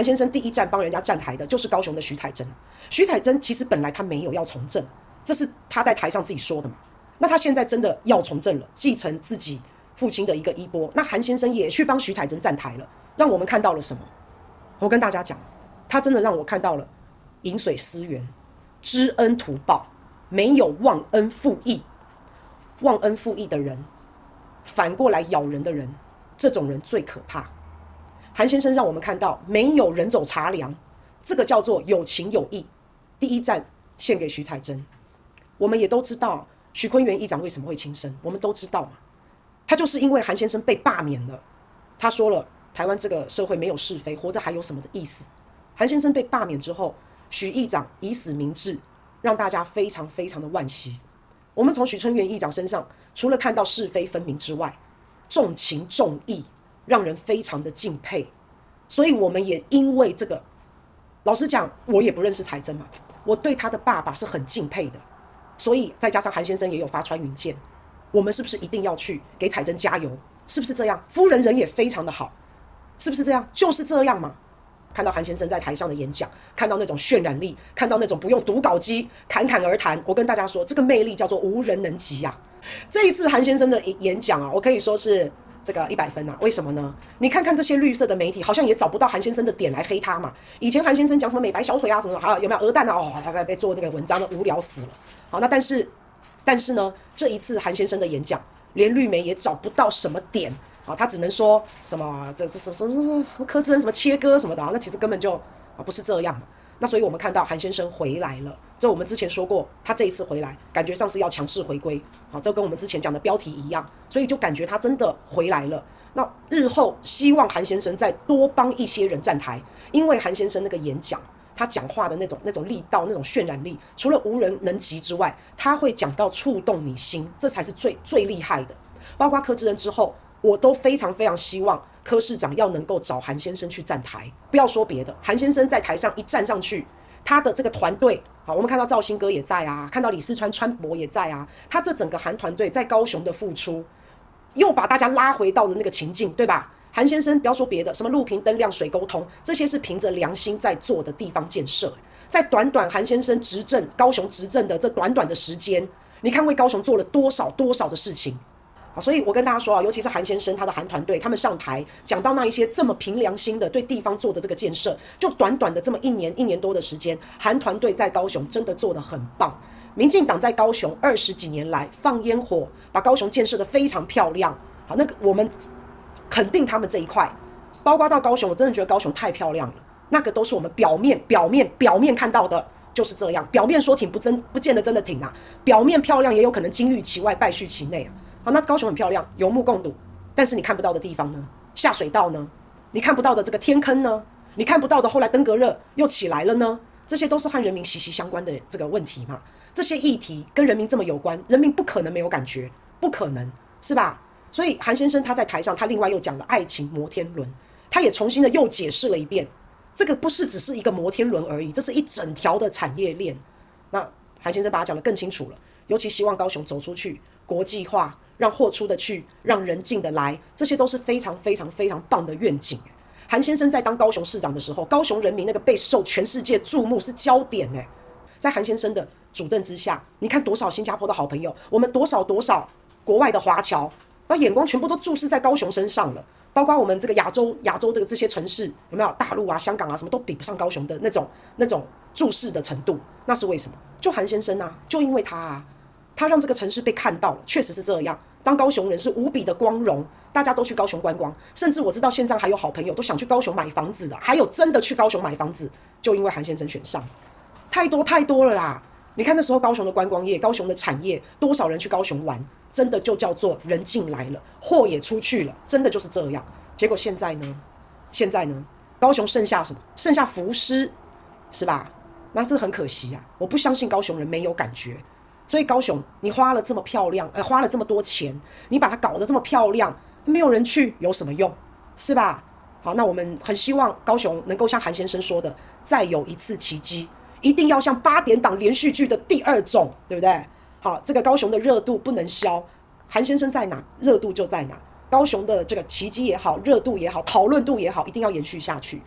韩先生第一站帮人家站台的就是高雄的徐彩珍。徐彩珍其实本来他没有要从政，这是他在台上自己说的嘛。那他现在真的要从政了，继承自己父亲的一个衣钵。那韩先生也去帮徐彩珍站台了，让我们看到了什么？我跟大家讲，他真的让我看到了饮水思源、知恩图报，没有忘恩负义。忘恩负义的人，反过来咬人的人，这种人最可怕。韩先生让我们看到，没有人走茶凉，这个叫做有情有义。第一站献给徐彩珍，我们也都知道许昆源议长为什么会轻生，我们都知道嘛。他就是因为韩先生被罢免了，他说了台湾这个社会没有是非，活着还有什么的意思？韩先生被罢免之后，许议长以死明志，让大家非常非常的惋惜。我们从许春元议长身上，除了看到是非分明之外，重情重义，让人非常的敬佩。所以我们也因为这个，老实讲，我也不认识彩珍嘛，我对他的爸爸是很敬佩的。所以再加上韩先生也有发穿云箭，我们是不是一定要去给彩珍加油？是不是这样？夫人人也非常的好，是不是这样？就是这样嘛。看到韩先生在台上的演讲，看到那种渲染力，看到那种不用读稿机侃侃而谈，我跟大家说，这个魅力叫做无人能及呀。这一次韩先生的演讲啊，我可以说是这个一百分呐。为什么呢？你看看这些绿色的媒体，好像也找不到韩先生的点来黑他嘛。以前韩先生讲什么美白小腿啊什么的，好有没有鹅蛋啊？哦，他被被做那个文章的无聊死了。好，那但是但是呢，这一次韩先生的演讲，连绿媒也找不到什么点。啊，他只能说什么这是什么什么什么什么柯志恩什么切割什么的啊，那其实根本就啊不是这样。那所以我们看到韩先生回来了，这我们之前说过，他这一次回来感觉上是要强势回归，好，这跟我们之前讲的标题一样，所以就感觉他真的回来了。那日后希望韩先生再多帮一些人站台，因为韩先生那个演讲，他讲话的那种那种力道、那种渲染力，除了无人能及之外，他会讲到触动你心，这才是最最厉害的。包括柯志恩之后。我都非常非常希望柯市长要能够找韩先生去站台，不要说别的，韩先生在台上一站上去，他的这个团队，好，我们看到赵兴哥也在啊，看到李四川川博也在啊，他这整个韩团队在高雄的付出，又把大家拉回到了那个情境，对吧？韩先生不要说别的，什么路平灯亮水沟通，这些是凭着良心在做的地方建设，在短短韩先生执政高雄执政的这短短的时间，你看为高雄做了多少多少的事情。啊，所以我跟大家说啊，尤其是韩先生他的韩团队，他们上台讲到那一些这么凭良心的对地方做的这个建设，就短短的这么一年一年多的时间，韩团队在高雄真的做得很棒。民进党在高雄二十几年来放烟火，把高雄建设得非常漂亮。好，那个我们肯定他们这一块，包括到高雄，我真的觉得高雄太漂亮了。那个都是我们表面表面表面看到的，就是这样。表面说挺不真，不见得真的挺啊。表面漂亮，也有可能金玉其外，败絮其内啊。好，那高雄很漂亮，有目共睹。但是你看不到的地方呢？下水道呢？你看不到的这个天坑呢？你看不到的后来登革热又起来了呢？这些都是和人民息息相关的这个问题嘛。这些议题跟人民这么有关，人民不可能没有感觉，不可能是吧？所以韩先生他在台上，他另外又讲了爱情摩天轮，他也重新的又解释了一遍，这个不是只是一个摩天轮而已，这是一整条的产业链。那韩先生把它讲得更清楚了，尤其希望高雄走出去，国际化。让货出得去，让人进得来，这些都是非常非常非常棒的愿景。韩先生在当高雄市长的时候，高雄人民那个备受全世界注目是焦点诶，在韩先生的主政之下，你看多少新加坡的好朋友，我们多少多少国外的华侨，把眼光全部都注视在高雄身上了。包括我们这个亚洲亚洲的这些城市，有没有大陆啊、香港啊，什么都比不上高雄的那种那种注视的程度。那是为什么？就韩先生啊，就因为他啊，他让这个城市被看到了，确实是这样。当高雄人是无比的光荣，大家都去高雄观光，甚至我知道线上还有好朋友都想去高雄买房子的，还有真的去高雄买房子，就因为韩先生选上，太多太多了啦！你看那时候高雄的观光业、高雄的产业，多少人去高雄玩，真的就叫做人进来了，货也出去了，真的就是这样。结果现在呢？现在呢？高雄剩下什么？剩下浮尸，是吧？那这很可惜啊！我不相信高雄人没有感觉。所以高雄，你花了这么漂亮，呃，花了这么多钱，你把它搞得这么漂亮，没有人去有什么用，是吧？好，那我们很希望高雄能够像韩先生说的，再有一次奇迹，一定要像八点档连续剧的第二种，对不对？好，这个高雄的热度不能消，韩先生在哪，热度就在哪。高雄的这个奇迹也好，热度也好，讨论度也好，一定要延续下去。